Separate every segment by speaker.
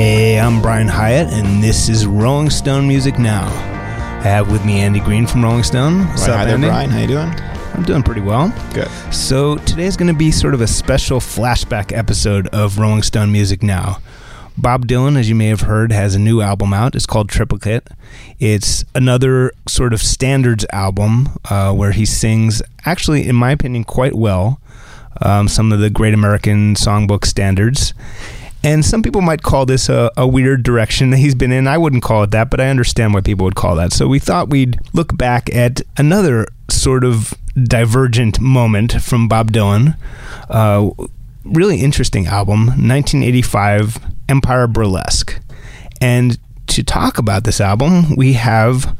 Speaker 1: Hey, I'm Brian Hiatt, and this is Rolling Stone Music Now. I have with me Andy Green from Rolling Stone. What's
Speaker 2: Right,
Speaker 1: up,
Speaker 2: hi there,
Speaker 1: Andy?
Speaker 2: Brian. How you doing?
Speaker 1: I'm doing pretty well.
Speaker 2: Good.
Speaker 1: So today's going to be sort of a special flashback episode of Rolling Stone Music Now. Bob Dylan, as you may have heard, has a new album out. It's called Triplicate. It's another sort of standards album uh, where he sings, actually, in my opinion, quite well, um, some of the great American songbook standards. And some people might call this a, a weird direction that he's been in. I wouldn't call it that, but I understand why people would call that. So we thought we'd look back at another sort of divergent moment from Bob Dylan. Uh, really interesting album, 1985 Empire Burlesque. And to talk about this album, we have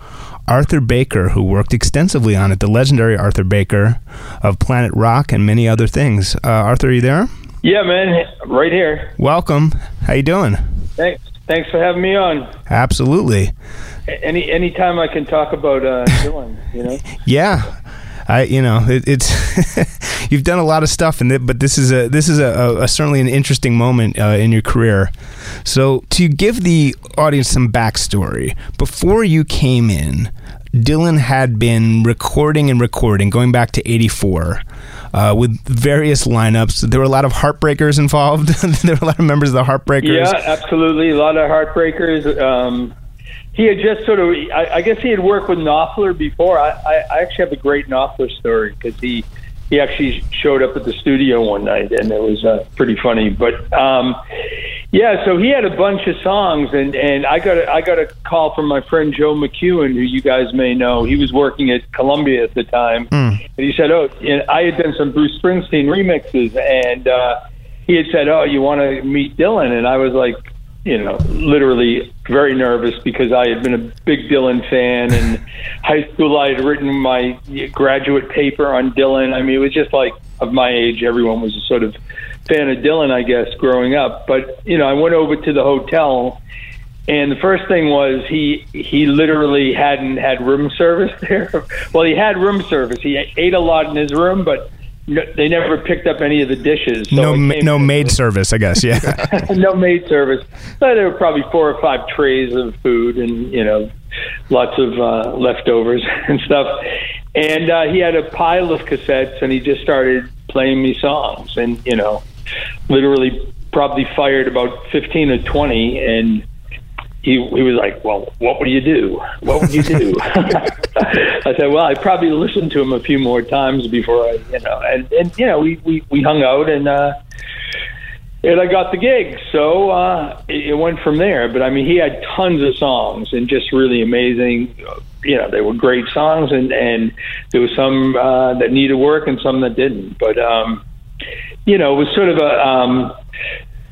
Speaker 1: Arthur Baker, who worked extensively on it, the legendary Arthur Baker of Planet Rock and many other things. Uh, Arthur, are you there?
Speaker 3: Yeah, man, right here.
Speaker 1: Welcome. How you doing?
Speaker 3: Thanks, thanks for having me on.
Speaker 1: Absolutely.
Speaker 3: Any anytime I can talk about uh, Dylan, you know.
Speaker 1: Yeah. I, you know, it, it's you've done a lot of stuff, and but this is a this is a, a, a certainly an interesting moment uh, in your career. So, to give the audience some backstory, before you came in, Dylan had been recording and recording, going back to '84. Uh, with various lineups, there were a lot of heartbreakers involved. there were a lot of members of the heartbreakers.
Speaker 3: Yeah, absolutely. A lot of heartbreakers. Um, he had just sort of, I, I guess he had worked with Knopfler before. I, I, I actually have a great Knopfler story because he he actually showed up at the studio one night and it was uh, pretty funny. But um, yeah, so he had a bunch of songs and and I got a, I got a call from my friend Joe McEwen, who you guys may know. He was working at Columbia at the time, and he said, "Oh, and I had done some Bruce Springsteen remixes and." uh he had said, "Oh, you want to meet Dylan?" And I was like, you know, literally very nervous because I had been a big Dylan fan. And high school, I had written my graduate paper on Dylan. I mean, it was just like of my age, everyone was a sort of fan of Dylan, I guess, growing up. But you know, I went over to the hotel. And the first thing was he he literally hadn't had room service there. well, he had room service. He ate a lot in his room, but no, they never picked up any of the dishes. So
Speaker 1: no, ma- no maid service, I guess. Yeah.
Speaker 3: no maid service. So there were probably four or five trays of food and you know lots of uh, leftovers and stuff. And uh, he had a pile of cassettes, and he just started playing me songs, and you know, literally probably fired about fifteen or twenty, and. He, he was like, well, what would you do? What would you do? I said, well, I probably listened to him a few more times before I, you know, and, and you know, we, we, we hung out and, uh, and I got the gig. So uh, it, it went from there. But I mean, he had tons of songs and just really amazing. You know, they were great songs, and and there was some uh, that needed work and some that didn't. But um, you know, it was sort of a um,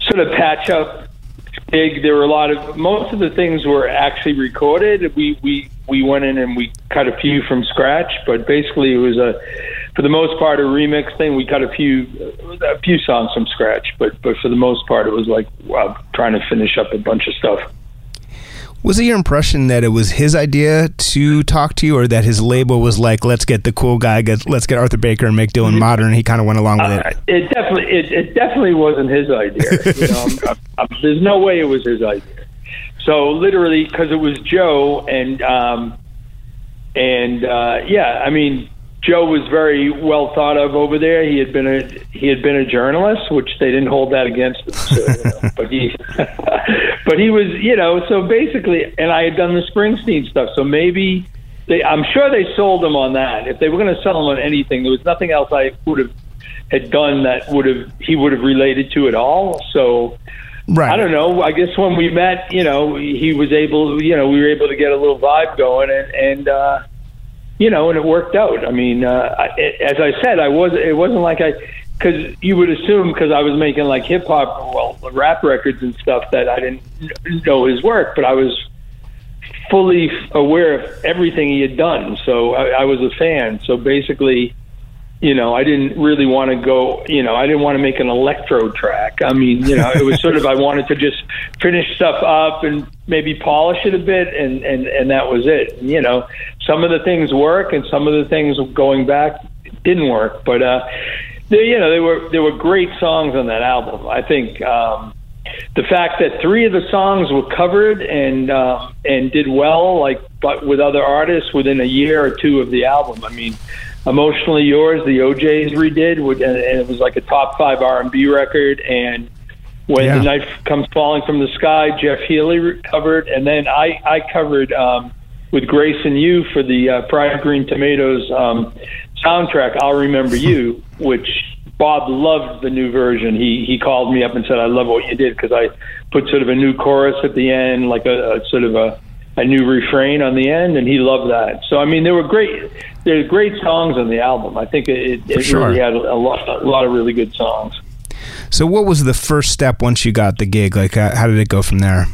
Speaker 3: sort of patch up gig. There were a lot of most of the things were actually recorded. We we we went in and we cut a few from scratch, but basically it was a for the most part a remix thing. We cut a few a few songs from scratch, but but for the most part it was like wow, trying to finish up a bunch of stuff.
Speaker 1: Was it your impression that it was his idea to talk to you, or that his label was like, "Let's get the cool guy, get, let's get Arthur Baker and make Dylan modern"? He kind of went along with
Speaker 3: Uh,
Speaker 1: it.
Speaker 3: it definitely it, it definitely wasn't his idea. You know, I'm, I'm, I'm, there's no way it was his idea. So literally, because it was Joe and um, and uh, yeah, I mean, Joe was very well thought of over there. He had been a he had been a journalist, which they didn't hold that against him. So, you know, but he but he was, you know, so basically, and I had done the Springsteen stuff, so maybe. They, I'm sure they sold him on that. If they were going to sell him on anything, there was nothing else I would have had done that would have he would have related to at all. So
Speaker 1: Right.
Speaker 3: I don't know. I guess when we met, you know, he was able, you know, we were able to get a little vibe going, and and uh, you know, and it worked out. I mean, uh, I, as I said, I was. It wasn't like I because you would assume because I was making like hip hop, well, rap records and stuff that I didn't know his work, but I was fully aware of everything he had done. So I, I was a fan. So basically, you know, I didn't really want to go, you know, I didn't want to make an electro track. I mean, you know, it was sort of, I wanted to just finish stuff up and maybe polish it a bit and, and, and that was it. You know, some of the things work and some of the things going back didn't work, but, uh, they, you know, they were, there were great songs on that album. I think, um, the fact that three of the songs were covered and uh, and did well, like but with other artists within a year or two of the album. I mean, "Emotionally Yours," the O'Jays redid, and it was like a top five R and B record. And when
Speaker 1: Yeah.
Speaker 3: the knife comes falling from the sky, Jeff Healey covered, and then I I covered um, with Grayson Hugh for the uh, Fried Green Tomatoes um, soundtrack. I'll remember you, which Bob loved the new version. He he called me up and said, "I love what you did," because I put sort of a new chorus at the end, like a, a sort of a a new refrain on the end, and he loved that. So I mean, there were great there were great songs on the album. I think it, it
Speaker 1: sure.
Speaker 3: really had a lot a lot of really good songs.
Speaker 1: So, what was the first step once you got the gig? Like, uh, how did it go from there?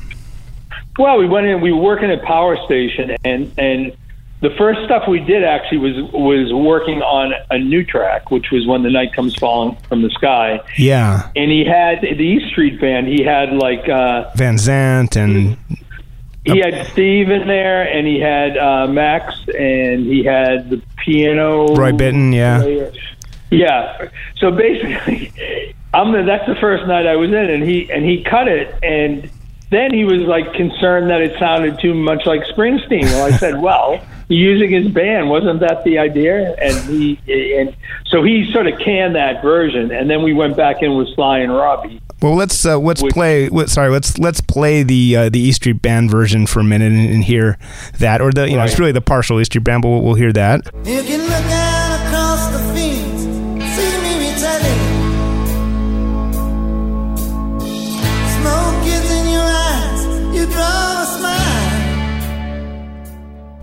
Speaker 3: Well, we went in. We were working at Power Station, and and the first stuff we did actually was was working on a new track, which was when the night comes falling from the sky.
Speaker 1: Yeah,
Speaker 3: And he had the East Street Band. He had like uh,
Speaker 1: Van Zandt and
Speaker 3: he had Steve in there, and he had uh, Max, and he had the piano.
Speaker 1: Roy Bittan, yeah.
Speaker 3: player. Yeah. So basically, I'm the, that's the first night I was in, and he and he cut it, and then he was like concerned that it sounded too much like Springsteen. Well, I said, well. Using his band wasn't that the idea? And he and so he sort of canned that version, and then we went back in with Sly and Robbie.
Speaker 1: Well, let's uh, let's
Speaker 3: Which-
Speaker 1: play. What, sorry, let's let's play the uh, the East Street Band version for a minute and, and hear that, or the you know it's really the partial East Street Band, but we'll, we'll hear that.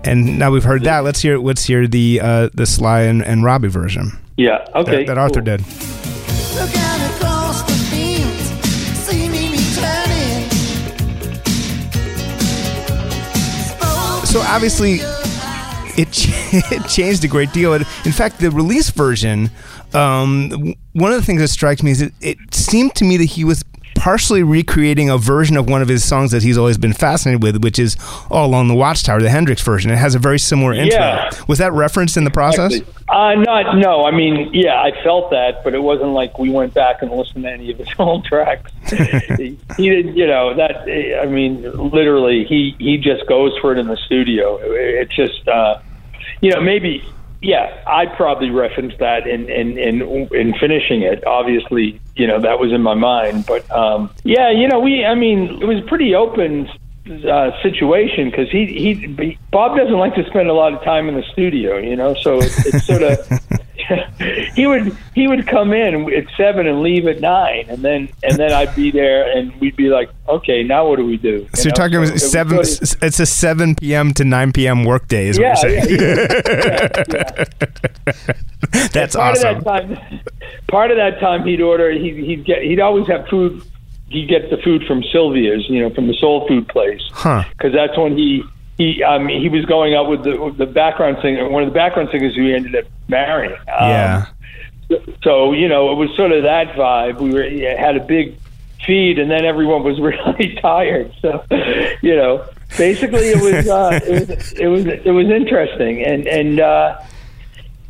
Speaker 1: And now we've heard that. Let's hear let's hear the uh, the Sly and, and Robbie version
Speaker 3: Yeah. Okay.
Speaker 1: that, that Arthur
Speaker 3: cool.
Speaker 1: did.
Speaker 2: Look out across the fields, see me returning.
Speaker 1: So obviously, it, ch- it changed a great deal. It, in fact, the release version, um, one of the things that strikes me is it, it seemed to me that he was partially recreating a version of one of his songs that he's always been fascinated with, which is All Along the Watchtower, the Hendrix version. It has a very similar intro.
Speaker 3: Yeah.
Speaker 1: Was that referenced in the process?
Speaker 3: Uh, not no. I mean, yeah, I felt that, but it wasn't like we went back and listened to any of his old tracks. he didn't, you know, that. I mean, literally, he he just goes for it in the studio. It's just, uh, you know, maybe. Yeah, I probably referenced that in in in in finishing it. Obviously, you know that was in my mind, but um, yeah, you know, we. I mean, it was a pretty open uh, situation because he, he Bob doesn't like to spend a lot of time in the studio, you know. So it's, it's sort of he would he would come in at seven and leave at nine, and then and then I'd be there, and we'd be like, okay, now what do we do?
Speaker 1: So you're talking
Speaker 3: it
Speaker 1: about seven. It's a seven p.m. to nine p.m. workday, is what
Speaker 3: Yeah,
Speaker 1: you're saying.
Speaker 3: yeah, yeah.
Speaker 1: That's awesome.
Speaker 3: That time, part of that time, he'd order. He'd, he'd get. He'd always have food. He'd get the food from Sylvia's, you know, from the soul food place,
Speaker 1: Huh.
Speaker 3: because that's when he he um, he was going out with the with the background singer, one of the background singers who he ended up marrying. Um,
Speaker 1: Yeah.
Speaker 3: So you know, it was sort of that vibe. We were had a big feed, and then everyone was really tired. So you know, basically, it was uh, it was it was it was interesting, and and uh,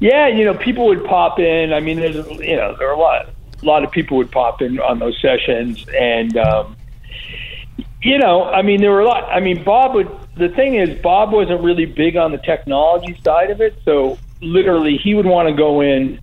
Speaker 3: yeah, you know, people would pop in. I mean, there's you know, there were a lot a lot of people would pop in on those sessions, and um, you know, I mean, there were a lot. I mean, Bob would. The thing is, Bob wasn't really big on the technology side of it. So literally, he would want to go in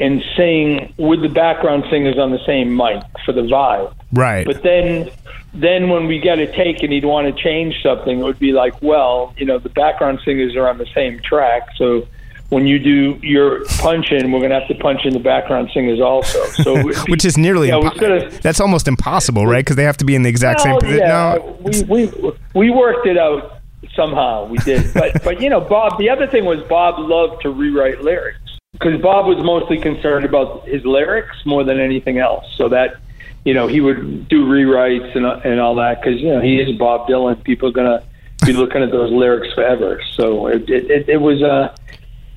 Speaker 3: and sing with the background singers on the same mic for the vibe.
Speaker 1: Right.
Speaker 3: But then, then when we get a take and he'd want to change something, it would be like, well, you know, the background singers are on the same track, so when you do your punch in, we're going to have to punch in the background singers also. So, it would be-
Speaker 1: Which is nearly
Speaker 3: yeah,
Speaker 1: impo-
Speaker 3: of,
Speaker 1: that's almost impossible, right? Because they have to be in the exact same position.
Speaker 3: yeah,
Speaker 1: No,
Speaker 3: we, we we worked it out somehow we did. But but you know, Bob. The other thing was Bob loved to rewrite lyrics because Bob was mostly concerned about his lyrics more than anything else. So that you know he would do rewrites and and all that because you know he is Bob Dylan. People are gonna be looking at those lyrics forever. So it it, it, it was a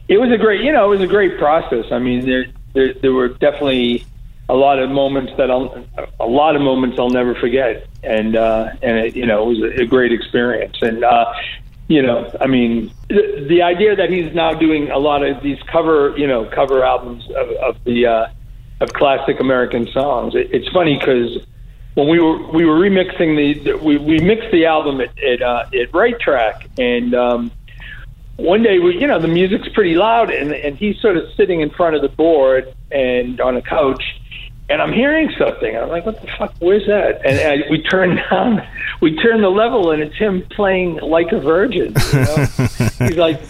Speaker 3: it was a great you know it was a great process. I mean there there, there were definitely a lot of moments that I'll a lot of moments I'll never forget, and uh, and it, you know it was a, a great experience. And uh, you know, I mean, the, the idea that he's now doing a lot of these cover you know cover albums of, of the uh, of classic American songs. It, it's funny because when we were we were remixing the, we, we mixed the album at at, uh, at Right Track and. Um, one day we you know the music's pretty loud and and he's sort of sitting in front of the board and on a couch and I'm hearing something. I'm like, what the fuck? Where's that? And, and we turn down, we turn the level, and it's him playing like a virgin. You know? he's like,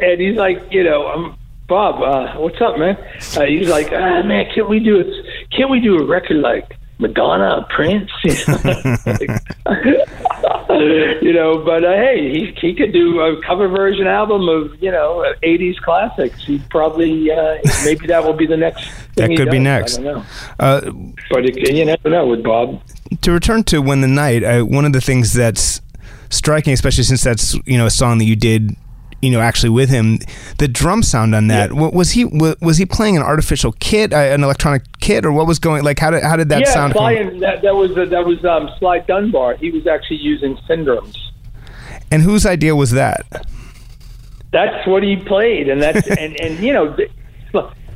Speaker 3: and he's like, you know, um, Bob, uh, what's up, man? Uh, he's like, ah, man, can't we do it? Can't we do a record like Madonna, Prince? you know, but uh, hey, he he could do a cover version album of you know '80s classics. He probably uh, maybe that will be the next.
Speaker 1: That could be next.
Speaker 3: I don't know,
Speaker 1: Uh,
Speaker 3: but it, you never know with Bob.
Speaker 1: to return to when the night, I, one of the things that's striking, especially since that's you know a song that you did, you know, actually with him, the drum sound on that wa- was he wa- was he playing an artificial kit, uh, an electronic kit, or what was going? Like how did how did that
Speaker 3: yeah,
Speaker 1: sound?
Speaker 3: Sly, and that, that was uh, that was um, Sly Dunbar. He was actually using Syndrums.
Speaker 1: And whose idea was that?
Speaker 3: That's what he played, and that's and and you know,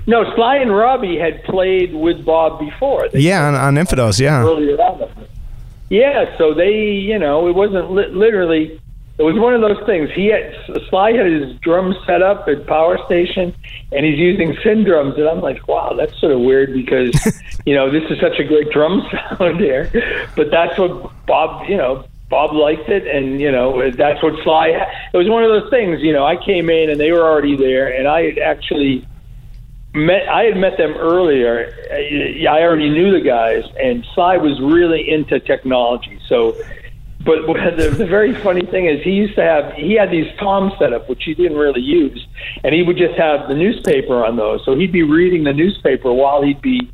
Speaker 3: no, Sly and Robbie had played with Bob before. They
Speaker 1: Yeah, on, on Infidels. Yeah,
Speaker 3: earlier on. Yeah, so they, you know, it wasn't li- literally. It was one of those things. He had Sly had his drums set up at Power Station, and he's using Syndrums, and I'm like, wow, that's sort of weird because, you know, this is such a great drum sound here, but that's what Bob, you know, Bob liked it, and you know, that's what Sly. Had. It was one of those things. You know, I came in and they were already there, and I had actually met I had met them earlier. I I already knew the guys, and Sly was really into technology. So, but the, the very funny thing is, he used to have he had these toms set up, which he didn't really use, and he would just have the newspaper on those. So he'd be reading the newspaper while he'd be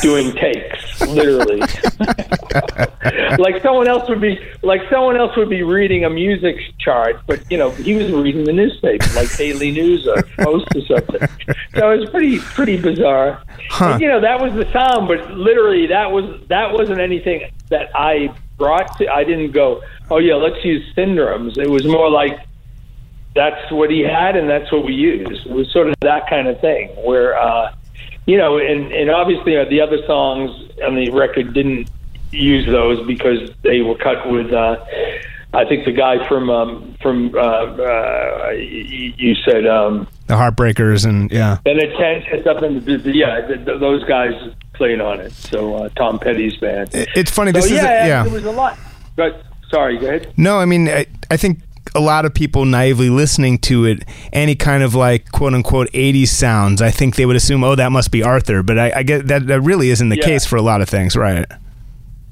Speaker 3: doing takes, literally. like someone else would be like someone else would be reading a music chart, but you know he was reading the newspaper, like Daily News or Post or something. So it was pretty pretty bizarre.
Speaker 1: Huh.
Speaker 3: And, you know that was the sound, but literally that was that wasn't anything that I brought to. I didn't go, oh yeah, let's use Syndrums. It was more like that's what he had and that's what we used. It was sort of that kind of thing where, uh, you know, and, and obviously uh, the other songs on the record didn't use those because they were cut with, uh, I think the guy from, um, from, uh, uh, you, you said, um,
Speaker 1: the Heartbreakers, and yeah,
Speaker 3: Benmont Tench had something to do, yeah, th- th- those guys played on it. So, uh, Tom Petty's band.
Speaker 1: It's funny.
Speaker 3: So
Speaker 1: This is
Speaker 3: yeah,
Speaker 1: a, yeah.
Speaker 3: there was a lot, but sorry, go ahead.
Speaker 1: No, I mean, I, I think a lot of people naively listening to it, any kind of like quote unquote 80s sounds, I think they would assume, oh, that must be Arthur. But I, I get that that really isn't the
Speaker 3: Yeah.
Speaker 1: case for a lot of things, right?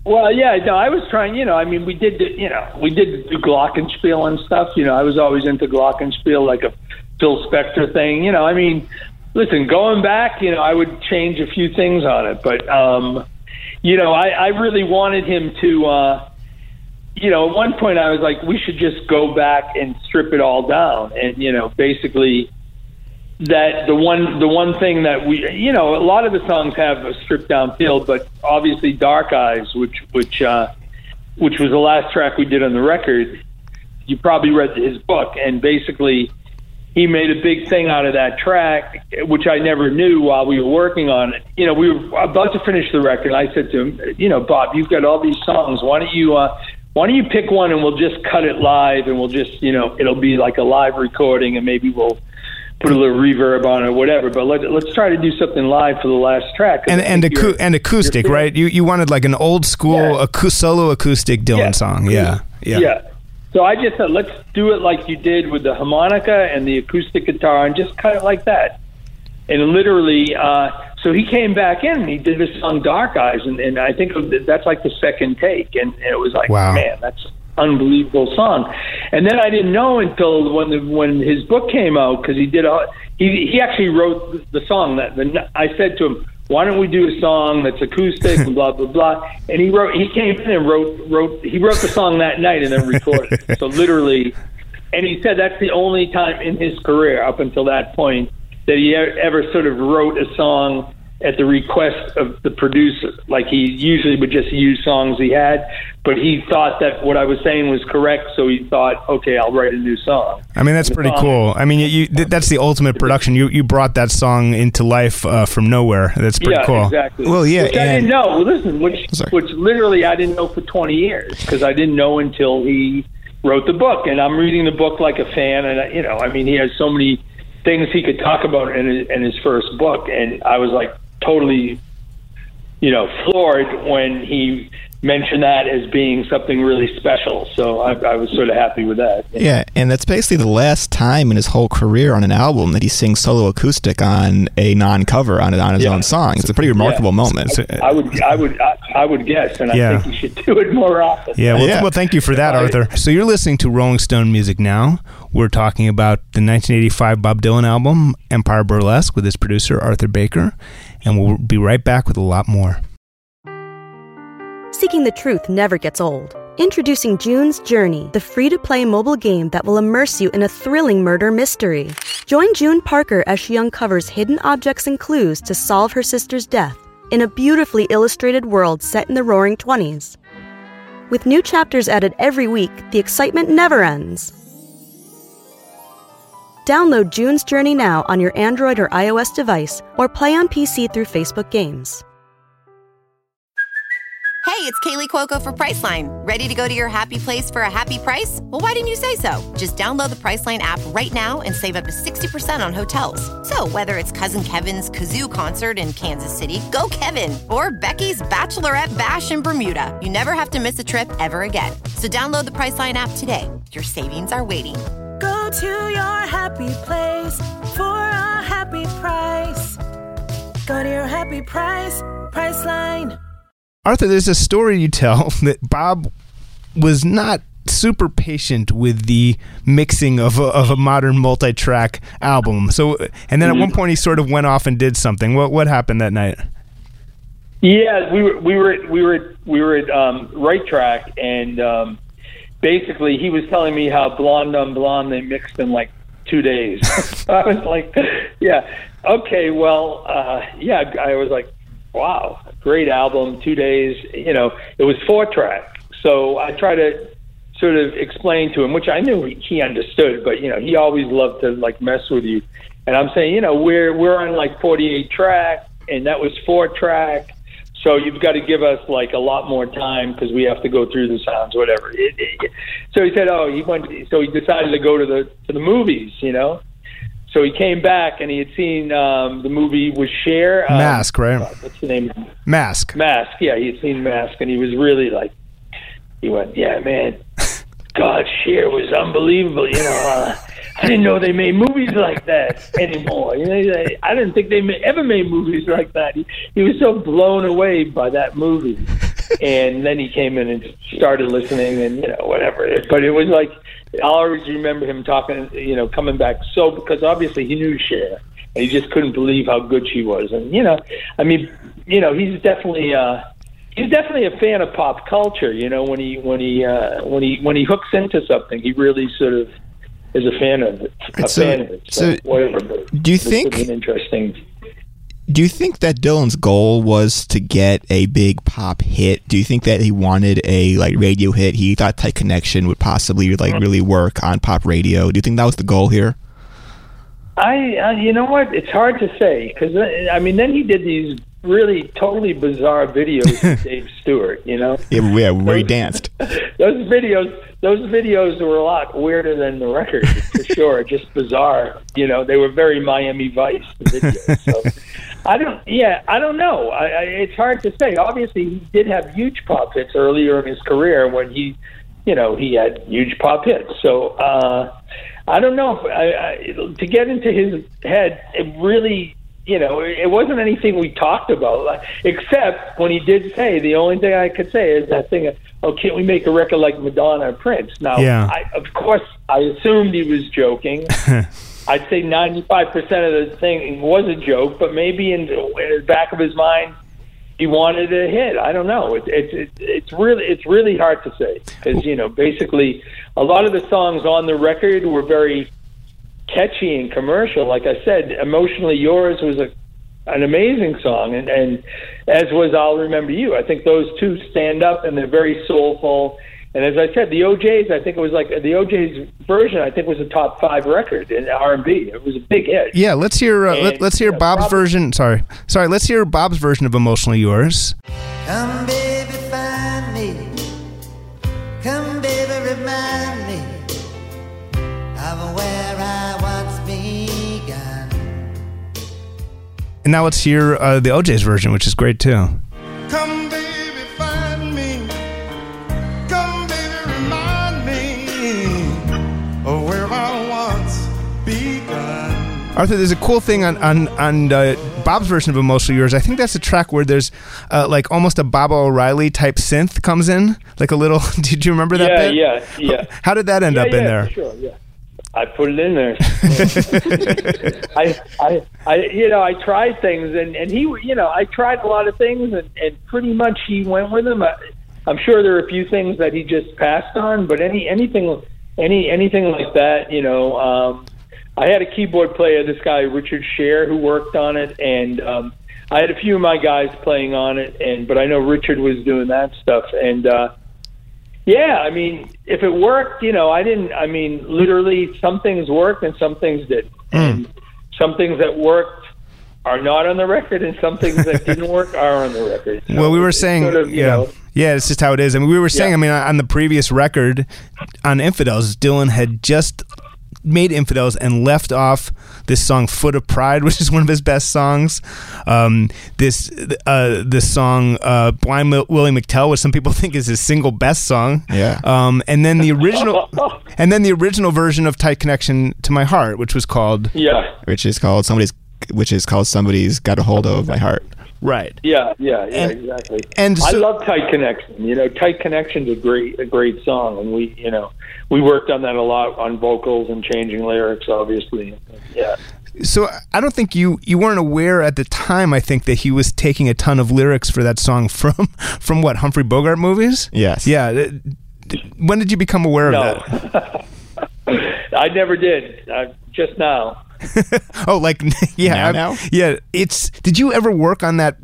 Speaker 3: Well, yeah, no, I was trying. You know, I mean, we did, the- you know, we did do glockenspiel and stuff. You know, I was always into glockenspiel, like a Phil Spector thing. You know, I mean, listen, going back, you know, I would change a few things on it, but, um, you know, I, I really wanted him to. uh you know, at one point I was like, we should just go back and strip it all down, and you know, basically that the one the one thing that we you know a lot of the songs have a stripped down feel, but obviously Dark Eyes, which which uh, which was the last track we did on the record, you probably read his book, and basically he made a big thing out of that track, which I never knew while we were working on it. You know, we were about to finish the record. I said to him, you know, Bob, you've got all these songs. Why don't you, uh, why don't you pick one and we'll just cut it live and we'll just, you know, it'll be like a live recording and maybe we'll put a little reverb on it or whatever. But let, let's try to do something live for the last track.
Speaker 1: And and, acou- and acoustic, right? You you wanted like an old school
Speaker 3: Yeah.
Speaker 1: acou- solo acoustic Dylan
Speaker 3: Yeah.
Speaker 1: song, yeah, yeah.
Speaker 3: Yeah. So I just said, let's do it like you did with the harmonica and the acoustic guitar and just cut it like that. And literally, uh, so he came back in and he did this song Dark Eyes. And, and I think that's like the second take. And, and it was like,
Speaker 1: Wow.
Speaker 3: man, that's unbelievable song. And then I didn't know until when the, when his book came out because he did a he he actually wrote the song that the, I said to him, why don't we do a song that's acoustic and blah blah blah. And he wrote he came in and wrote wrote he wrote the song that night and then recorded. it. So literally, and he said that's the only time in his career up until that point that he ever sort of wrote a song at the request of the producer. Like he usually would just use songs he had, but he thought that what I was saying was correct, so he thought, okay, I'll write a new song.
Speaker 1: I mean, that's pretty
Speaker 3: song-
Speaker 1: cool. I mean, you, you th- that's the ultimate production. You you brought that song into life uh, from nowhere. That's pretty
Speaker 3: yeah,
Speaker 1: cool.
Speaker 3: exactly.
Speaker 1: Well, yeah,
Speaker 3: which I didn't know. Listen, which
Speaker 1: Sorry.
Speaker 3: which literally I didn't know for 20 years because I didn't know until he wrote the book, and I'm reading the book like a fan, and I- you know, I mean, he has so many things he could talk about in his, in his first book, and I was like totally, you know, floored when he mentioned that as being something really special. So I, I was sort of happy with that.
Speaker 4: Yeah, and that's basically the last time in his whole career on an album that he sings solo acoustic on a non-cover on on his
Speaker 3: Yeah.
Speaker 4: own song. It's a pretty remarkable
Speaker 3: Yeah.
Speaker 4: moment.
Speaker 3: I would, I would, I, I would guess, and I think he should do it more often.
Speaker 1: Yeah, well,
Speaker 4: Yeah.
Speaker 1: well, thank you for that, Arthur. So you're listening to Rolling Stone Music now. We're talking about the 1985 Bob Dylan album, Empire Burlesque, with his producer, Arthur Baker. And we'll be right back with a lot more.
Speaker 5: Seeking the truth never gets old. Introducing June's Journey, the free to play mobile game that will immerse you in a thrilling murder mystery. Join June Parker as she uncovers hidden objects and clues to solve her sister's death in a beautifully illustrated world set in the roaring 20s. With new chapters added every week, the excitement never ends. Download June's Journey now on your Android or iOS device or play on PC through Facebook Games.
Speaker 6: Hey, it's Kaley Cuoco for Priceline. Ready to go to your happy place for a happy price? Well, why didn't you say so? Just download the Priceline app right now and save up to 60% on hotels. So, whether it's Cousin Kevin's Kazoo concert in Kansas City, go Kevin, or Becky's Bachelorette Bash in Bermuda, you never have to miss a trip ever again. So, download the Priceline app today. Your savings are waiting.
Speaker 2: Go to your happy place for a happy price. Go to your happy price, Priceline.
Speaker 1: Arthur, there's a story you tell that Bob was not super patient with the mixing of a, of a modern multi-track album. So, and then at one point he sort of went off and did something. What what happened that night?
Speaker 3: Yeah, we were we were we were we were at um, Right Track, and um, basically he was telling me how Blonde on Blonde they mixed in like two days. I was like, yeah, okay, well, uh, yeah. I was like, wow, great album, two days. You know, it was four track, so I try to sort of explain to him, which I knew he, understood, but you know, he always loved to like mess with you. And I'm saying, you know, we're we're on like 48 track, and that was four track. So you've got to give us like a lot more time because we have to go through the sounds, whatever. It, it, so he said, oh, he went. So he decided to go to the to the movies, you know. So he came back and he had seen um, the movie with Cher. Um,
Speaker 1: Mask, right?
Speaker 3: What's the name?
Speaker 1: Mask.
Speaker 3: Mask. Yeah, he had seen Mask, and he was really like, he went, yeah, man. God, Cher was unbelievable. You know, uh, I didn't know they made movies like that anymore. You know, I didn't think they ever made movies like that. He, he was so blown away by that movie. And then he came in and started listening, and you know, whatever. But it was like I always remember him talking, you know, coming back so because obviously he knew Cher, and he just couldn't believe how good she was. And you know, I mean, you know, he's definitely. uh he's definitely a fan of pop culture. You know, when he when he uh, when he when he hooks into something, he really sort of is a fan of it. A
Speaker 4: so-
Speaker 3: fan of it. So,
Speaker 4: so
Speaker 3: whatever.
Speaker 4: do you think-
Speaker 3: an interesting?
Speaker 4: Do you think that Dylan's goal was to get a big pop hit? Do you think that he wanted a like radio hit? He thought Tight Connection would possibly like really work on pop radio. Do you think that was the goal here?
Speaker 3: I, uh, you know what? It's hard to say because I mean, then he did these really totally bizarre videos with Dave Stewart. You know,
Speaker 4: Yeah, yeah where he danced.
Speaker 3: those videos those videos were a lot weirder than the record for sure. Just bizarre you know? They were very miami vice videos so. I don't yeah i don't know. I, I it's hard to say. Obviously he did have huge pop hits earlier in his career when he you know he had huge pop hits. So uh i don't know if I, I to get into his head it really you know, it wasn't anything we talked about, except when he did say the only thing I could say is that thing. Of, Oh, can't we make a record like Madonna or Prince? Now,
Speaker 1: Yeah.
Speaker 3: I, of course, I assumed he was joking. I'd say 95% of the thing was a joke, but maybe in, in the back of his mind, he wanted a hit. I don't know. It's it's it's it's really it's really hard to say because you know basically a lot of the songs on the record were very catchy and commercial. Like I said, emotionally yours was a an amazing song, and and as was I'll remember you. I think those two stand up and they're very soulful. And as I said, the O'Jays, I think it was like the O'Jays version. I think was a top five record in R and B. It was a big hit.
Speaker 1: Yeah, let's hear uh, let,
Speaker 3: And,
Speaker 1: let's hear
Speaker 3: yeah,
Speaker 1: Bob's
Speaker 3: probably-
Speaker 1: version. Sorry, sorry. Let's hear Bob's version of "Emotionally Yours." And now let's hear uh, the O'Jays version, which is great too.
Speaker 7: Come, baby, find me. Come, baby, remind me of where I once began.
Speaker 1: Arthur, there's a cool thing on on on uh, Bob's version of "Emotionally Yours." I think that's a track where there's uh, like almost a Baba O'Riley type synth comes in, like a little. Did you remember that?
Speaker 3: yeah,
Speaker 1: bit?
Speaker 3: yeah, yeah.
Speaker 1: How did that end
Speaker 3: yeah,
Speaker 1: up
Speaker 3: yeah,
Speaker 1: in there?
Speaker 3: for Sure, yeah. I put it in there. I, I, I, you know, I tried things, and and he, you know, I tried a lot of things, and and pretty much he went with them. I, I'm sure there are a few things that he just passed on, but any anything, any anything like that, you know. Um, I had a keyboard player, this guy Richard Scher, who worked on it, and um, I had a few of my guys playing on it, and but I know Richard was doing that stuff, and. uh yeah, I mean, if it worked, you know, I didn't. I mean, literally, some things worked and some things didn't. Hmm. And some things that worked are not on the record, and some things that didn't work are on the record. So
Speaker 1: Well, we were saying,
Speaker 3: sort of, you
Speaker 1: yeah,
Speaker 3: know,
Speaker 1: yeah, it's just how it is. I mean, we were saying,
Speaker 3: Yeah.
Speaker 1: I mean, on the previous record on Infidels, Dylan had just made Infidels and left off this song "Foot of Pride," which is one of his best songs. Um, this uh, this song uh, "Blind Willie McTell," which some people think is his single best song.
Speaker 4: Yeah.
Speaker 1: Um, and then the original, and then the original version of "Tight Connection to My Heart," which was called
Speaker 3: yeah,
Speaker 4: which is called somebody's, which is called somebody's got a hold of my heart.
Speaker 1: "Right."
Speaker 3: yeah, yeah, yeah,
Speaker 1: And-
Speaker 3: exactly.
Speaker 1: and
Speaker 3: I love Tight Connection. You know, Tight Connection's a great, a great song, and we, you know, we worked on that a lot on vocals and changing lyrics, obviously. Yeah.
Speaker 1: So I don't think you you weren't aware at the time. I think that he was taking a ton of lyrics for that song from from what Humphrey Bogart movies.
Speaker 4: Yes.
Speaker 1: Yeah. When did you become aware of
Speaker 3: No,
Speaker 1: that?
Speaker 3: I never did. Uh, just now.
Speaker 1: Oh, like yeah,
Speaker 4: Now,
Speaker 1: I-
Speaker 4: now?
Speaker 1: yeah. It's. Did you ever work on that?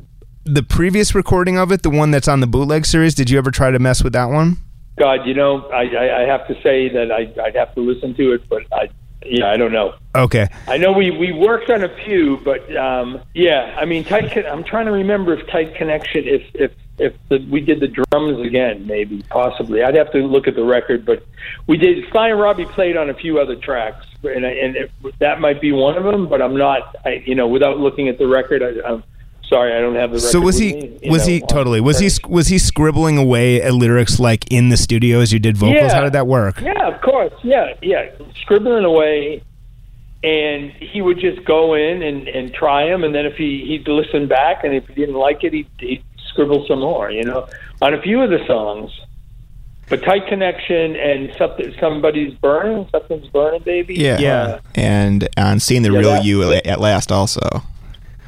Speaker 1: The previous recording of it, the one that's on the bootleg series. Did you ever try to mess with that one?
Speaker 3: God, you know, I, I, I have to say that I, I'd have to listen to it, but I, yeah, I don't know.
Speaker 1: Okay.
Speaker 3: I know we, we worked on a few, but um, yeah, I mean, tight. Con- I'm trying to remember if tight connection, if if if the, we did the drums again, maybe possibly. I'd have to look at the record, but we did. Sly and Robbie played on a few other tracks, and I- and it, that might be one of them. But I'm not, I, you know, without looking at the record, I, I'm sorry, I don't have the record.
Speaker 1: So was he?
Speaker 3: me,
Speaker 1: Was
Speaker 3: know,
Speaker 1: he totally? Was he? Was he scribbling away at lyrics like in the studio as you did vocals?
Speaker 3: Yeah.
Speaker 1: How did that work?
Speaker 3: Yeah, of course. Yeah, yeah. Scribbling away, and he would just go in and, and try them, and then if he he'd listen back, and if he didn't like it, he'd, he'd scribble some more. You know, on a few of the songs. But tight connection and something somebody's burning, something's burning, baby.
Speaker 4: Yeah.
Speaker 1: Yeah.
Speaker 4: And on seeing the
Speaker 3: Yeah,
Speaker 4: real you at, at last also.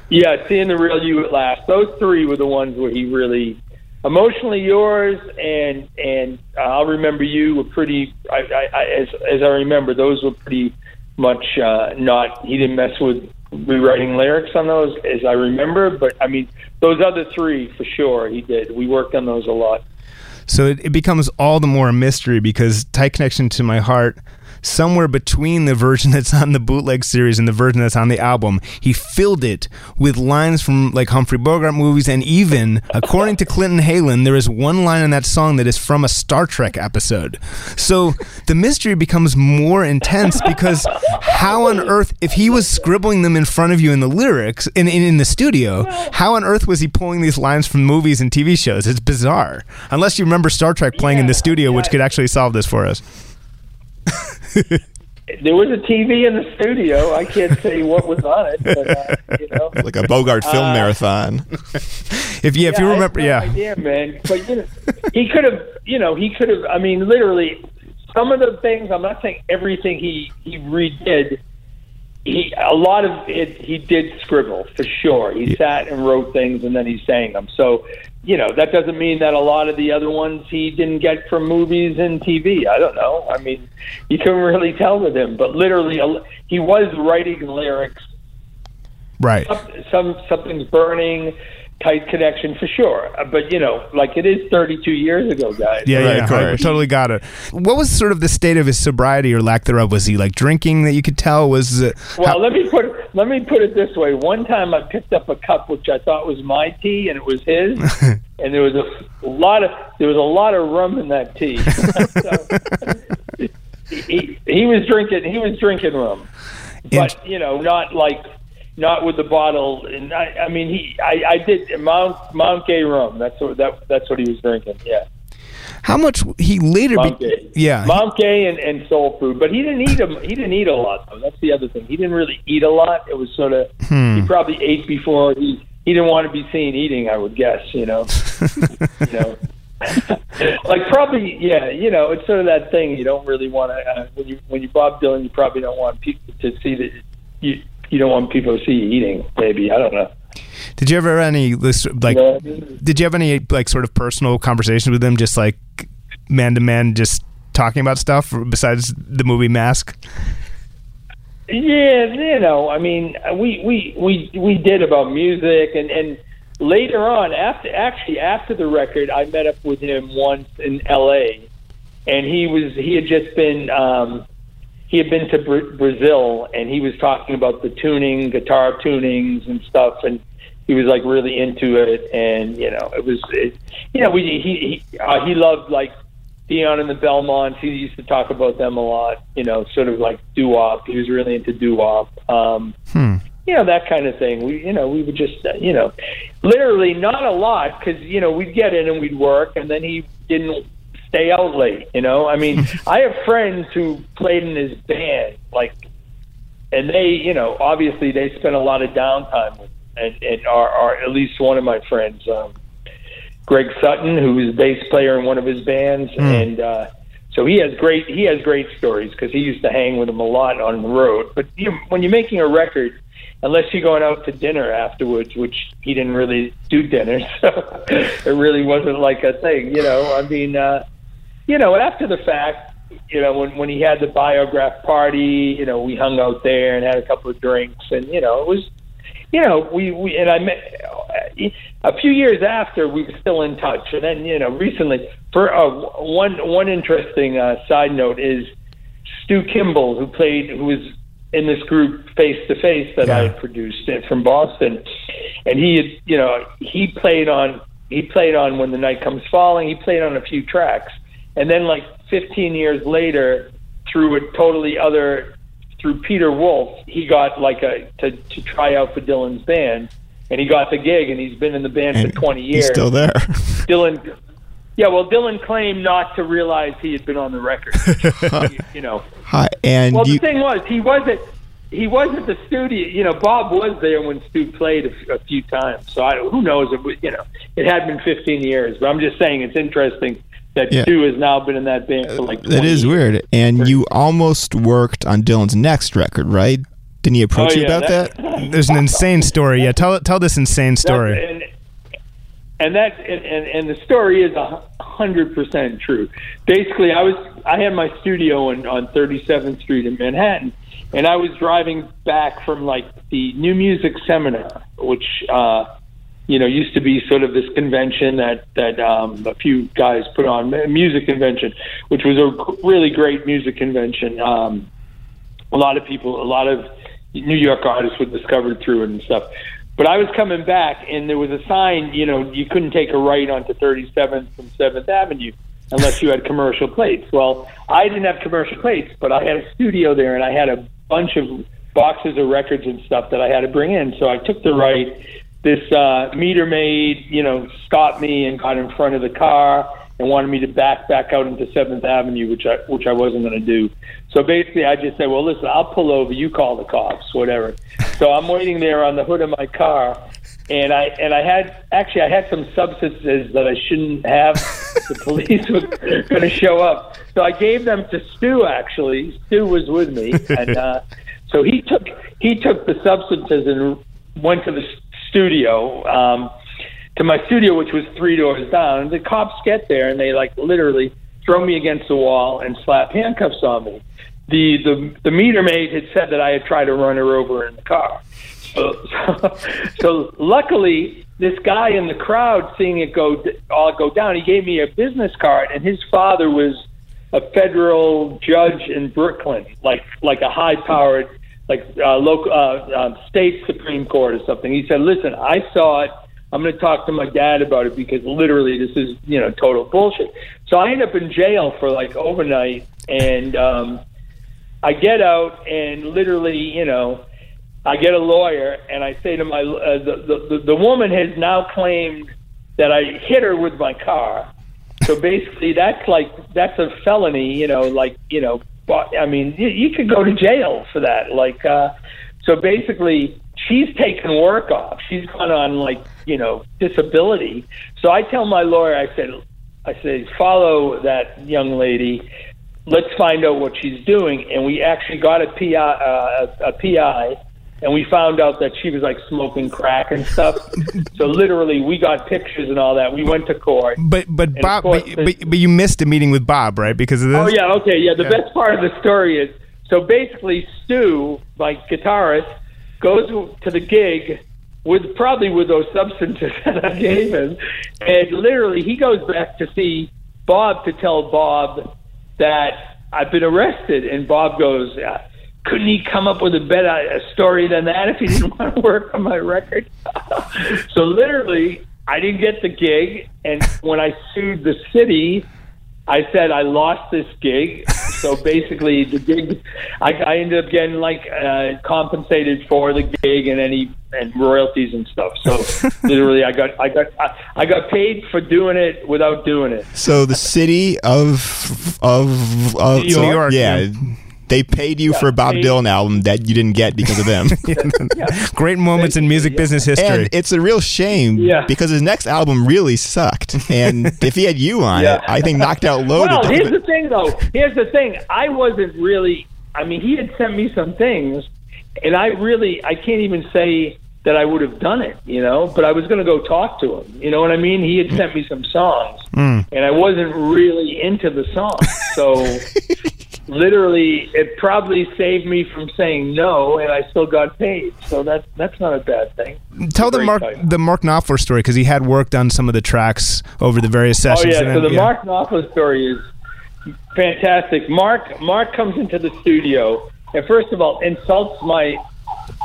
Speaker 3: Yeah, seeing the real you at last. Those three were the ones where he really emotionally yours and and uh, I'll remember you were pretty. I, I, I as as I remember, those were pretty much uh, not. He didn't mess with rewriting lyrics on those, as I remember. But I mean, those other three for sure he did. We worked on those a lot.
Speaker 1: So it, it becomes all the more a mystery because Tight Connection to My Heart, somewhere between the version that's on the bootleg series and the version that's on the album, he filled it with lines from like Humphrey Bogart movies, and even, according to Clinton Heylin, there is one line in that song that is from a Star Trek episode. So the mystery becomes more intense because how on earth, if he was scribbling them in front of you in the lyrics in, in, in the studio, how on earth was he pulling these lines from movies and TV shows? It's bizarre. Unless you remember Star Trek playing in the
Speaker 3: Yeah,
Speaker 1: studio, which could actually solve this for us.
Speaker 3: There was a TV in the studio. I can't say what was on it, but uh, you know,
Speaker 4: Like a Bogart film
Speaker 3: Uh,
Speaker 4: marathon.
Speaker 1: If yeah, if you remember,
Speaker 3: no
Speaker 1: yeah,
Speaker 3: idea, man. But you know, he could have, you know, he could have. I mean, literally, some of the things. I'm not saying everything he he redid. He a lot of it he did scribble for sure. He sat and wrote things and then he sang them. So, you know, that doesn't mean that a lot of the other ones he didn't get from movies and TV. I don't know. I mean, you couldn't really tell with him, but literally, he was writing lyrics
Speaker 1: right.
Speaker 3: some something's burning, tight connection for sure. Uh, But you know, like it is 32 years ago, guys.
Speaker 1: Yeah,
Speaker 4: Right,
Speaker 1: yeah, I totally got it. What was sort of the state of his sobriety or lack thereof? Was he like drinking that you could tell? Was it?
Speaker 3: Well, let me put let me put it this way. One time, I picked up a cup which I thought was my tea, and it was his. and there was a lot of there was a lot of rum in that tea. so, he, he was drinking he was drinking rum, but you know, not like not with the bottle. And I, I mean, he I, I did Mount Mount Gay rum. That's what that that's what he was drinking. Yeah.
Speaker 1: How much he later?
Speaker 3: Mount
Speaker 1: Be,
Speaker 3: Gay.
Speaker 1: yeah,
Speaker 3: Mount Gay and, and soul food, but he didn't eat a he didn't eat a lot though. That's the other thing. He didn't really eat a lot. It was sort of
Speaker 1: Hmm.
Speaker 3: he probably ate before he he didn't want to be seen eating. I would guess, you know, you know, like probably yeah, you know, it's sort of that thing. You don't really want to uh, when you when you Bob Dylan, you probably don't want people to see that you you don't want people to see you eating. Maybe I don't know.
Speaker 1: Did you ever have any like? Did you have any like sort of personal conversations with him, just like man to man, just talking about stuff besides the movie Mask?
Speaker 3: Yeah, you know, I mean, we we we we did about music, and and later on, after actually after the record, I met up with him once in L.A., and he was he had just been um, he had been to Bra- Brazil, and he was talking about the tuning, guitar tunings and stuff, and he was like really into it, and you know, it was it, you know we he he uh, he loved like Dion and the Belmonts. He used to talk about them a lot. You know, sort of like doo wop. He was really into doo wop. Um,
Speaker 1: Hmm.
Speaker 3: You know that kind of thing. We, you know, we would just, uh, you know, literally not a lot because you know we'd get in and we'd work, and then he didn't stay out late. You know, I mean, I have friends who played in his band, like, and they, you know, obviously they spent a lot of downtime with, and and are, are at least one of my friends. Um, Greg Sutton, who was bass player in one of his bands, and uh, so he has great he has great stories because he used to hang with him a lot on the road. But you, when you're making a record, unless you're going out to dinner afterwards, which he didn't really do dinner, so it really wasn't like a thing, you know. I mean, uh, you know, after the fact, you know, when when he had the biograph party, you know, we hung out there and had a couple of drinks, and you know, it was you know, we, we and I met a few years after we were still in touch, and then you know, recently for uh, one one interesting uh, side note is Stu Kimball, who played, who was in this group Face to Face that I had produced from Boston, and he had, you know, he played on he played on When the Night Comes Falling. He played on a few tracks, and then like 15 years later, through a totally other through Peter Wolf, he got like a to, to try out for Dylan's band, and he got the gig, and he's been in the band
Speaker 4: And
Speaker 3: for 20 years.
Speaker 4: He's still there.
Speaker 3: Dylan, yeah, well, Dylan claimed not to realize he had been on the record. you, know,
Speaker 4: Hi, and
Speaker 3: well,
Speaker 4: you,
Speaker 3: the thing was, he wasn't. He was at the studio. You know, Bob was there when Stu played a, f- a few times. So I, who knows? It, was- you know, it had been 15 years. But I'm just saying, it's interesting that
Speaker 4: Yeah.
Speaker 3: Stu has now been in that band for like. 20
Speaker 4: that is
Speaker 3: years.
Speaker 4: weird. And you almost worked on Dylan's next record, right? Didn't he approach
Speaker 3: Oh,
Speaker 4: you
Speaker 3: yeah,
Speaker 4: about that?
Speaker 1: There's an insane story. Yeah, tell tell this insane story.
Speaker 3: That- and, and that and, and, and the story is a hundred percent true. Basically, I was I had my studio on on 37th Street in Manhattan, and I was driving back from like the New Music Seminar, which uh, you know used to be sort of this convention that that um, a few guys put on, a music convention, which was a really great music convention. Um, a lot of people, a lot of New York artists were discovered through it and stuff. But I was coming back, and there was a sign, you know, you couldn't take a right onto 37th from 7th Avenue unless you had commercial plates. Well, I didn't have commercial plates, but I had a studio there, and I had a bunch of boxes of records and stuff that I had to bring in. So I took the right. This uh, meter maid, you know, stopped me and got in front of the car and wanted me to back back out into Seventh Avenue, which I which I wasn't going to do. So basically, I just said, "Well, listen, I'll pull over. You call the cops, whatever." So I'm waiting there on the hood of my car, and I and I had actually I had some substances that I shouldn't have. the police were going to show up, so I gave them to Stu. Actually, Stu was with me, and uh, so he took he took the substances and went to the studio. Um, to my studio, which was three doors down. The cops get there and they like literally throw me against the wall and slap handcuffs on me. The the the meter maid had said that I had tried to run her over in the car. So, so, so luckily, this guy in the crowd, seeing it go all go down, he gave me a business card, and his father was a federal judge in Brooklyn, like like a high powered like uh, local uh, um, state supreme court or something. He said, "Listen, I saw it. I'm going to talk to my dad about it because literally this is you know total bullshit." So I end up in jail for like overnight, and um, I get out and literally you know I get a lawyer and I say to my uh, the, the the woman has now claimed that I hit her with my car. So basically, that's like that's a felony, you know, like you know. But I mean, you, you could go to jail for that. Like, uh, so basically, she's taken work off. She's gone on like you know disability. So I tell my lawyer, I said, I said, follow that young lady. Let's find out what she's doing. And we actually got a PI, uh, a, a PI and we found out that she was like smoking crack and stuff. so literally, we got pictures and all that. We went to court.
Speaker 1: But but Bob, but, but, but you missed a meeting with Bob, right? Because of this.
Speaker 3: Oh yeah, okay, yeah. The
Speaker 1: Yeah.
Speaker 3: best part of the story is so basically Stu, my guitarist, goes to the gig with probably with those substances that I gave him, and literally he goes back to see Bob to tell Bob that I've been arrested, and Bob goes. Uh, couldn't he come up with a better a story than that if he didn't want to work on my record? so literally, I didn't get the gig, and when I sued the city, I said I lost this gig. So basically, the gig, I, I ended up getting like uh, compensated for the gig and any and royalties and stuff. So literally, I got I got I, I got paid for doing it without doing it.
Speaker 4: So the city of of, of
Speaker 3: New
Speaker 4: so-
Speaker 1: York,
Speaker 4: yeah,
Speaker 1: yeah.
Speaker 4: They paid you for a Bob
Speaker 3: paid-
Speaker 4: Dylan album that you didn't get because of them.
Speaker 1: Great moments in music business history.
Speaker 4: and it's a real shame
Speaker 3: Yeah.
Speaker 4: because his next album really sucked. And if he had you on
Speaker 3: Yeah.
Speaker 4: it, I think knocked out loaded.
Speaker 3: Well, here's the thing, though. Here's the thing. I wasn't really. I mean, he had sent me some things, and I really, I can't even say that I would have done it, you know. But I was going to go talk to him. You know what I mean? He had sent me some songs, hmm. and I wasn't really into the songs, so. Literally, it probably saved me from saying no, and I still got paid. So that's that's not a bad thing.
Speaker 1: Tell the Mark the Mark Knopfler story because he had worked on some of the tracks over the various sessions
Speaker 3: Oh
Speaker 1: sessions.
Speaker 3: yeah,
Speaker 1: and
Speaker 3: so the Mark Knopfler story is fantastic. Mark Mark comes into the studio and first of all insults my.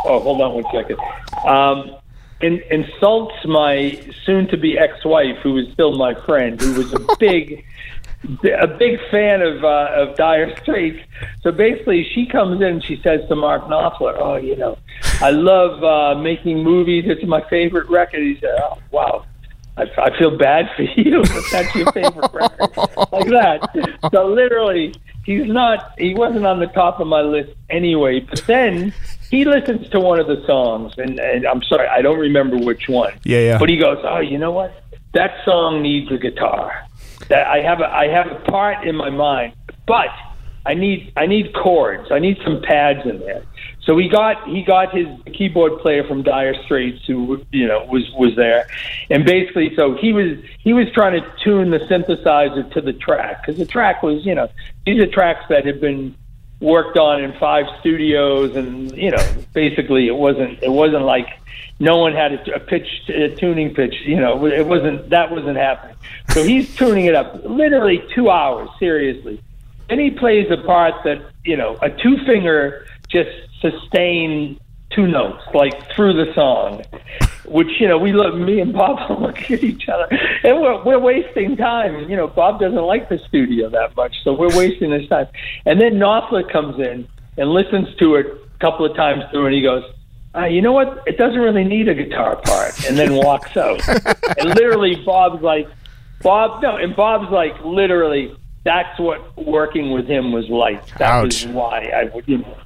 Speaker 3: Oh, hold on one second. Um, in, insults my soon-to-be ex-wife, who is still my friend, who was a big. A big fan of uh, of Dire Straits. So basically, she comes in and she says to Mark Knopfler, "Oh, you know, I love uh, making movies. It's my favorite record." He said, "Oh, wow, I, I feel bad for you. if That's your favorite record, like that. So literally, he's not. He wasn't on the top of my list anyway. But then he listens to one of the songs, and, and I'm sorry, I don't remember which one.
Speaker 1: Yeah, yeah.
Speaker 3: But he goes, "Oh, you know what? That song needs a guitar. That I have a I have a part in my mind, but I need I need chords. I need some pads in there." So he got he got his keyboard player from Dire Straits, who you know was was there, and basically, so he was he was trying to tune the synthesizer to the track because the track was you know these are tracks that had been worked on in five studios, and you know basically it wasn't it wasn't like no one had a, a pitch a tuning pitch. You know it wasn't that wasn't happening. So he's tuning it up literally two hours seriously. Then he plays a part that you know a two finger just sustain two notes like through the song, which you know we look me and Bob look at each other and we're we're wasting time. You know Bob doesn't like the studio that much, so we're wasting his time. And then Knopfler comes in and listens to it a couple of times through, and he goes. Uh, you know what? It doesn't really need a guitar part, and then walks out. and literally, Bob's like, Bob, no, and Bob's like literally. That's what working with him was like. That was why I would, you know,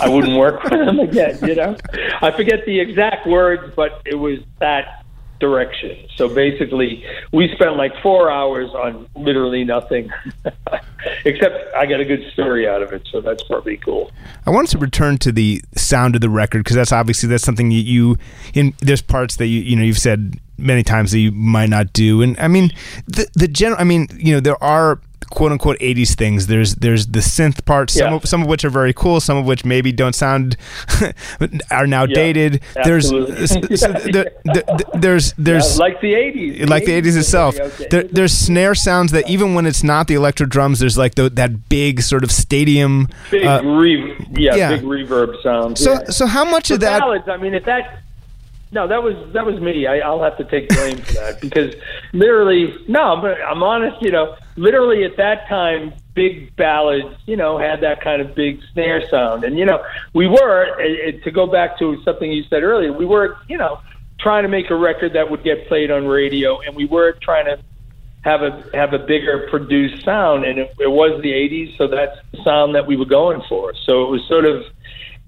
Speaker 3: I wouldn't work with them again. You know, I forget the exact words, but it was that direction. So basically, we spent like four hours on literally nothing, except I got a good story out of it. So that's probably cool.
Speaker 1: I wanted to return to the sound of the record because that's obviously that's something that you in there's parts that you you know you've said many times that you might not do and I mean the the general I mean you know there are quote unquote 80s things there's there's the synth parts some
Speaker 3: Yeah.
Speaker 1: of some of which are very cool some of which maybe don't sound are now
Speaker 3: Yeah,
Speaker 1: dated there's so the- the- the- there's there's
Speaker 3: Yeah, like the '80s,
Speaker 1: like the 80s itself.
Speaker 3: Okay.
Speaker 1: There, there's snare sounds that even when it's not the electro drums, there's like the, that big sort of stadium.
Speaker 3: big
Speaker 1: uh,
Speaker 3: re- yeah, big reverb sound.
Speaker 1: so
Speaker 3: yeah.
Speaker 1: so how much
Speaker 3: the
Speaker 1: of that?
Speaker 3: ballads. I mean, if that no, that was that was me. I, I'll have to take blame for that because literally, no, but I'm honest. You know, literally at that time, big ballads, you know, had that kind of big snare sound, and you know, we were to go back to something you said earlier. We were, you know, trying to make a record that would get played on radio, and we were trying to have a have a bigger produced sound, and it, it was the '80s, so that's the sound that we were going for. So it was sort of,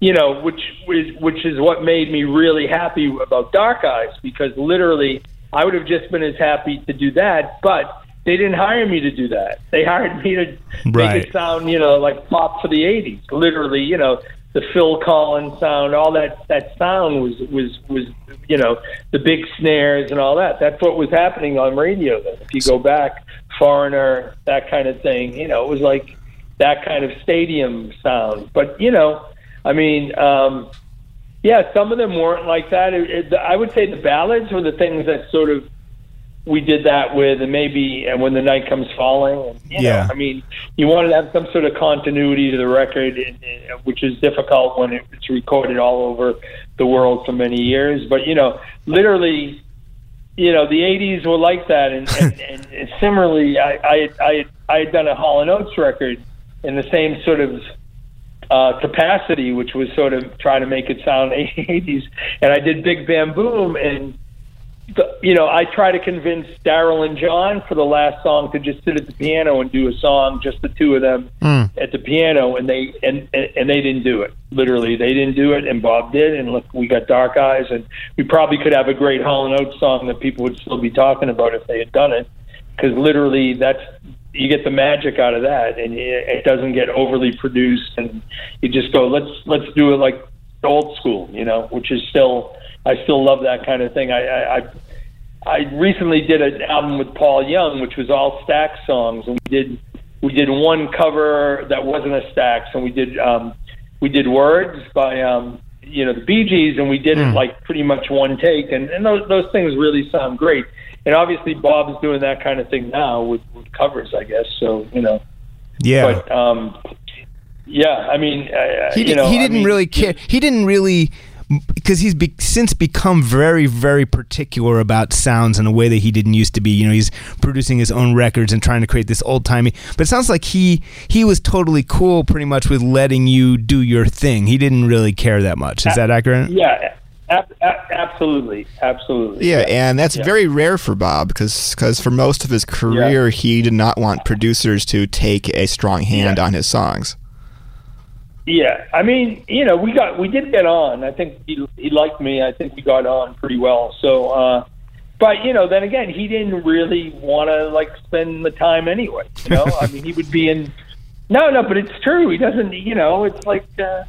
Speaker 3: you know, which is which is what made me really happy about Dark Eyes because literally I would have just been as happy to do that, but they didn't hire me to do that. They hired me to
Speaker 1: Right.
Speaker 3: make it sound, you know, like pop for the '80s. Literally, you know, the Phil Collins sound, all that that sound was was was you know the big snares and all that. That's what was happening on radio. Then, if you go back, Foreigner, that kind of thing, you know, it was like that kind of stadium sound. But you know, I mean, um, yeah, some of them weren't like that. It, it, I would say the ballads were the things that sort of we did that with, and maybe and when the night comes falling. And, you
Speaker 1: Yeah.
Speaker 3: know, I mean, you wanted to have some sort of continuity to the record, and, and, which is difficult when it's recorded all over the world for many years. But you know, literally, you know, the '80s were like that, and, and, and, and similarly, I, I, I, I had done a Hall and Oates record in the same sort of uh, capacity, which was sort of trying to make it sound 80s. And I did Big Bam Boom, and the, you know, I try to convince Daryl and John for the last song to just sit at the piano and do a song, just the two of them at the piano, and they and, and and they didn't do it. Literally, they didn't do it, and Bob did. And look, we got Dark Eyes, and we probably could have a great Hall and Oates song that people would still be talking about if they had done it, because literally, that's you get the magic out of that, and it doesn't get overly produced, and you just go, let's let's do it like old school, you know, which is still I still love that kind of thing. I I, I I recently did an album with Paul Young, which was all Stax songs, and we did we did one cover that wasn't a Stax, and we did um, we did Words by um, you know the Bee Gees, and we did it like pretty much one take, and, and those those things really sound great. And obviously, Bob's doing that kind of thing now with, with covers, I guess. So you know,
Speaker 1: Yeah.
Speaker 3: but um, yeah, I mean, uh,
Speaker 1: he,
Speaker 3: you
Speaker 1: did,
Speaker 3: know,
Speaker 1: he didn't
Speaker 3: mean,
Speaker 1: really care. He didn't really because he's be, since become very very particular about sounds in a way that he didn't used to be. You know, he's producing his own records and trying to create this old timey. But it sounds like he he was totally cool, pretty much, with letting you do your thing. He didn't really care that much. Is that accurate?
Speaker 3: Yeah, ab- ab- absolutely, absolutely.
Speaker 4: Yeah, and that's
Speaker 3: Yeah.
Speaker 4: very rare for Bob because because for most of his career, he did not want producers to take a strong hand
Speaker 3: Yeah.
Speaker 4: on his songs.
Speaker 3: Yeah, I mean, you know, we got we did get on. I think he he liked me. I think we got on pretty well. So, uh, but you know, then again, he didn't really want to like spend the time anyway. You know, I mean, he would be in. No, no, but it's true. He doesn't. You know, it's like uh,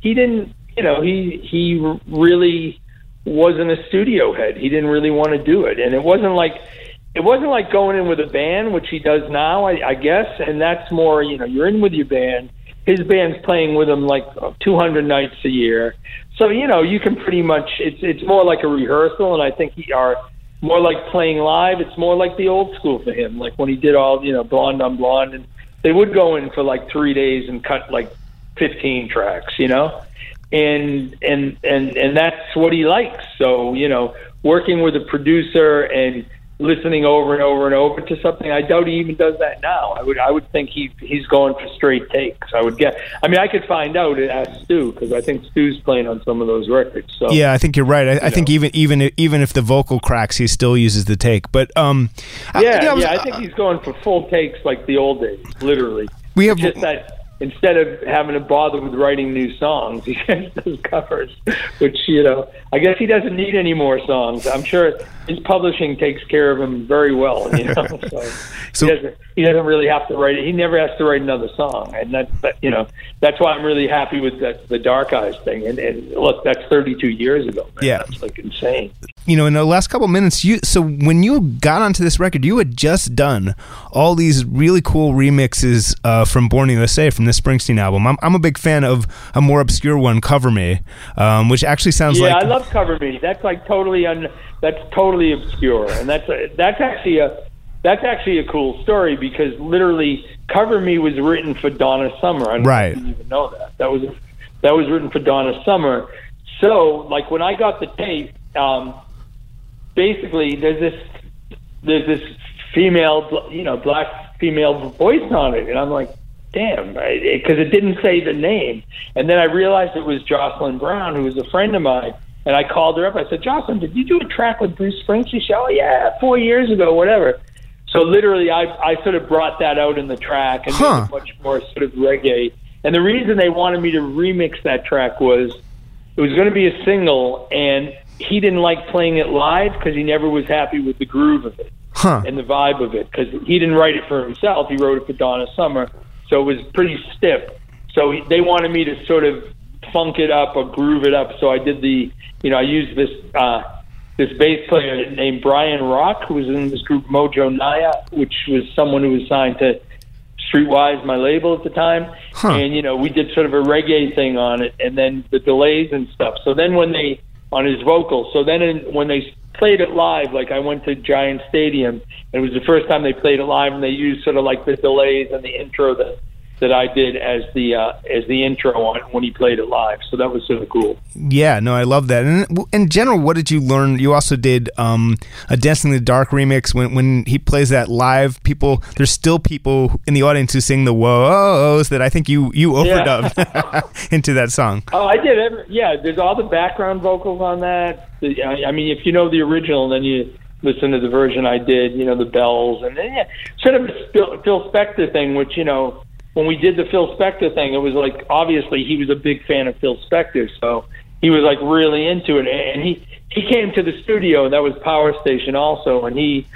Speaker 3: he didn't. You know, he he really wasn't a studio head. He didn't really want to do it, and it wasn't like it wasn't like going in with a band, which he does now, I, I guess. And that's more, you know, you're in with your band. His band's playing with him like 200 nights a year, so you know you can pretty much. It's it's more like a rehearsal, and I think he are more like playing live. It's more like the old school for him, like when he did all you know Blonde on Blonde, and they would go in for like three days and cut like 15 tracks, you know and and and and that's what he likes. So you know, working with a producer and listening over and over and over to something. I doubt he even does that now. I would I would think he he's going for straight takes. I would get. I mean, I could find out and ask Stu because I think Stu's playing on some of those records. So
Speaker 1: Yeah, I think you're right. I, I think even even even if the vocal cracks, he still uses the take. But um, I-
Speaker 3: yeah,
Speaker 1: you know, I
Speaker 3: yeah, I think he's going for full takes like the old days, literally.
Speaker 1: We have-
Speaker 3: just that instead of having to bother with writing new songs, he just does covers, which you know, I guess he doesn't need any more songs. I'm sure his publishing takes care of him very well. You know, so,
Speaker 1: So-
Speaker 3: he doesn't he doesn't really have to write it. He never has to write another song, and that's that, you know that's why I'm really happy with that the Dark Eyes thing. And, and look, that's 32 years ago. Man.
Speaker 1: Yeah.
Speaker 3: that's like insane.
Speaker 1: you know, in the last couple minutes, you so when you got onto this record, you had just done all these really cool remixes uh, from Born the USA from this Springsteen album. I'm, I'm a big fan of a more obscure one, Cover Me, um, which actually sounds
Speaker 3: Yeah,
Speaker 1: like Yeah,
Speaker 3: I love Cover Me. That's like totally un. That's totally obscure, and that's that's actually a that's actually a cool story because literally Cover Me was written for Donna Summer. I
Speaker 1: Right.
Speaker 3: you even know that. That was that was written for Donna Summer. So, like when I got the tape, um, basically there's this there's this female, you know, black female voice on it, and I'm like, damn, because it didn't say the name, and then I realized it was Jocelyn Brown, who was a friend of mine, and I called her up. I said, Jocelyn, did you do a track with Bruce Springsteen? She said, oh yeah, four years ago, whatever. So literally, I I sort of brought that out in the track and
Speaker 1: Huh.
Speaker 3: much more sort of reggae. And the reason they wanted me to remix that track was it was going to be a single, and he didn't like playing it live because he never was happy with the groove of it
Speaker 1: huh?
Speaker 3: and the vibe of it because he didn't write it for himself. He wrote it for Donna Summer, so it was pretty stiff. So he, they wanted me to sort of funk it up or groove it up. So I did the, you know, I used this uh, this bass player named Brian Rock, who was in this group Mojo Naya, which was someone who was signed to Streetwise, my label at the time.
Speaker 1: Huh.
Speaker 3: And you know, we did sort of a reggae thing on it, and then the delays and stuff. So then when they on his vocals, so then in, when they played it live, like I went to Giant Stadium, and it was the first time they played it live, and they used sort of like the delays and the intro that that I did as the uh, as the intro on it when he played it live. So that was sort of cool.
Speaker 1: Yeah, no, I love that. And in general, what did you learn? You also did um, a Dancing in the Dark remix. When when he plays that live, people there's still people in the audience who sing the whoas that I think you you
Speaker 3: Yeah.
Speaker 1: into that song.
Speaker 3: Oh, I did. Every, yeah, there's all the background vocals on that. The, I, I mean, if you know the original, then you listen to the version I did. You know the bells and then yeah, sort of a Phil Spector thing, which you know when we did the Phil Spector thing, it was like obviously he was a big fan of Phil Spector, so he was like really into it, and he he came to the studio. And that was Power Station also, and he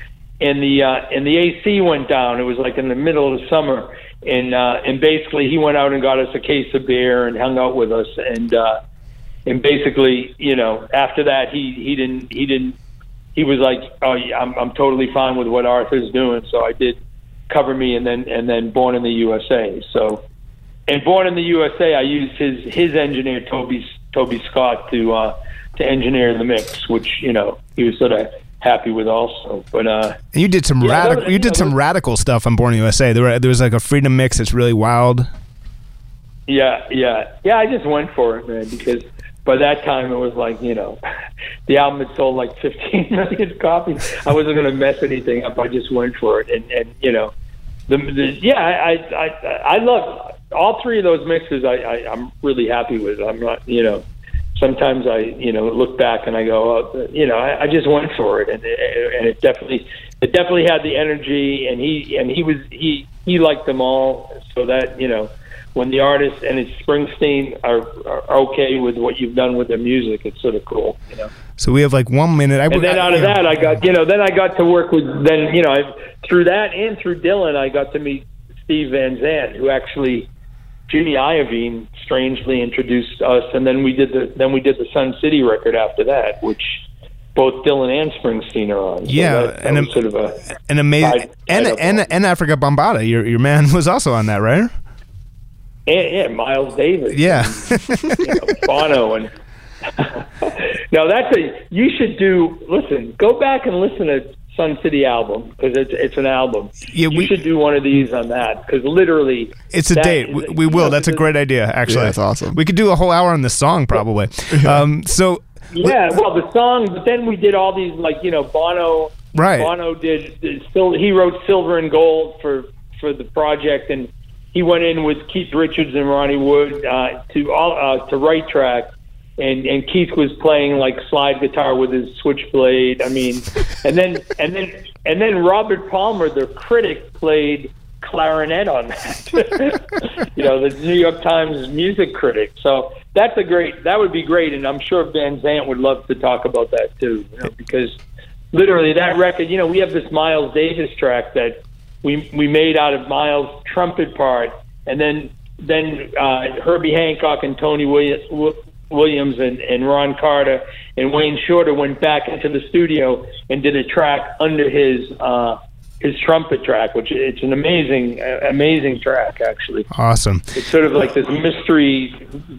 Speaker 3: and the uh, and the AC went down. It was like in the middle of the summer, and uh, and basically he went out and got us a case of beer and hung out with us, and uh, and basically you know after that he he didn't he didn't he was like oh yeah, I'm I'm totally fine with what Arthur's doing, so I did cover me and then and then Born in the USA. So and Born in the USA, I used his his engineer Toby Toby Scott to uh, to engineer the mix, which you know he was sort of happy with also. But uh,
Speaker 1: And you did some
Speaker 3: Yeah,
Speaker 1: radical
Speaker 3: was-
Speaker 1: you did
Speaker 3: yeah,
Speaker 1: some radical stuff on Born in the USA. There were, there was like a freedom mix that's really wild.
Speaker 3: yeah, yeah, yeah, I just went for it, man, because by that time it was like you know the album had sold like 15 million copies. I wasn't going to mess anything up. I just went for it, and and you know the, the yeah, I I I, love all three of those mixes. I, I I'm really happy with. I'm not you know. Sometimes I, you know, look back and I go, oh, you know, I, I just went for it, and and it definitely, it definitely had the energy, and he, and he was, he, he liked them all, so that you know, when the artist and it's Springsteen are, are okay with what you've done with their music, it's sort of cool, you know.
Speaker 1: So we have like one minute. I,
Speaker 3: And then out of that, I got you know, then I got to work with then you know, I, through that and through Dylan, I got to meet Steve Van Zandt, who actually Jimmy Iovine strangely introduced us, and then we did the then we did the Sun City record after that, which both Dylan and Springsteen are on. So
Speaker 1: Yeah,
Speaker 3: that, that
Speaker 1: and am-
Speaker 3: sort of a
Speaker 1: an amazing and and and Afrika Bambaataa. Your your man was also on that, right?
Speaker 3: And, yeah, Miles Davis.
Speaker 1: Yeah.
Speaker 3: you know, Bono and no, that's a you should do. Listen, go back and listen to Sun City album because it's it's an album.
Speaker 1: Yeah,
Speaker 3: you
Speaker 1: we-
Speaker 3: should do one of these on that because literally
Speaker 1: It's a date.
Speaker 3: is-
Speaker 1: We, we will.
Speaker 3: know,
Speaker 1: That's a great idea, actually.
Speaker 4: Yeah, that's awesome.
Speaker 1: We could do a whole hour on the song, probably. Um, so
Speaker 3: Yeah, well, the song, but then we did all these like you know Bono
Speaker 1: Right.
Speaker 3: Bono did, did still. He wrote Silver and Gold for for the project, and he went in with Keith Richards and Ronnie Wood uh, to all uh, to write track. And, and Keith was playing like slide guitar with his switchblade. I mean, and then and then and then Robert Palmer, the critic, played clarinet on that. you know, the New York Times music critic. So that's a great. That would be great, and I'm sure Van Zandt would love to talk about that too. You know, because literally that record. You know, we have this Miles Davis track that we we made out of Miles' trumpet part, and then then uh, Herbie Hancock and Tony Williams. And, and Ron Carter and Wayne Shorter went back into the studio and did a track under his uh, his trumpet track, which it's an amazing, amazing track actually.
Speaker 1: Awesome.
Speaker 3: It's sort of like this mystery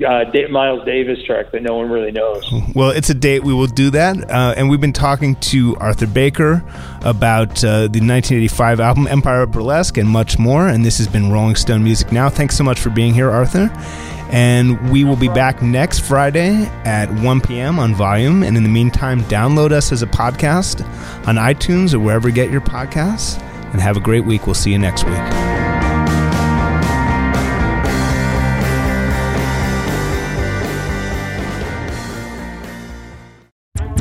Speaker 3: uh, Miles Davis track that no one really knows.
Speaker 1: Well, it's a date. We will do that. Uh, and we've been talking to Arthur Baker about uh, the 1985 album Empire of Burlesque and much more. And this has been Rolling Stone Music Now. Thanks so much for being here, Arthur. And we will be back next Friday at 1 p.m. on Volume. And in the meantime, download us as a podcast on iTunes or wherever you get your podcasts. And have a great week. We'll see you next week.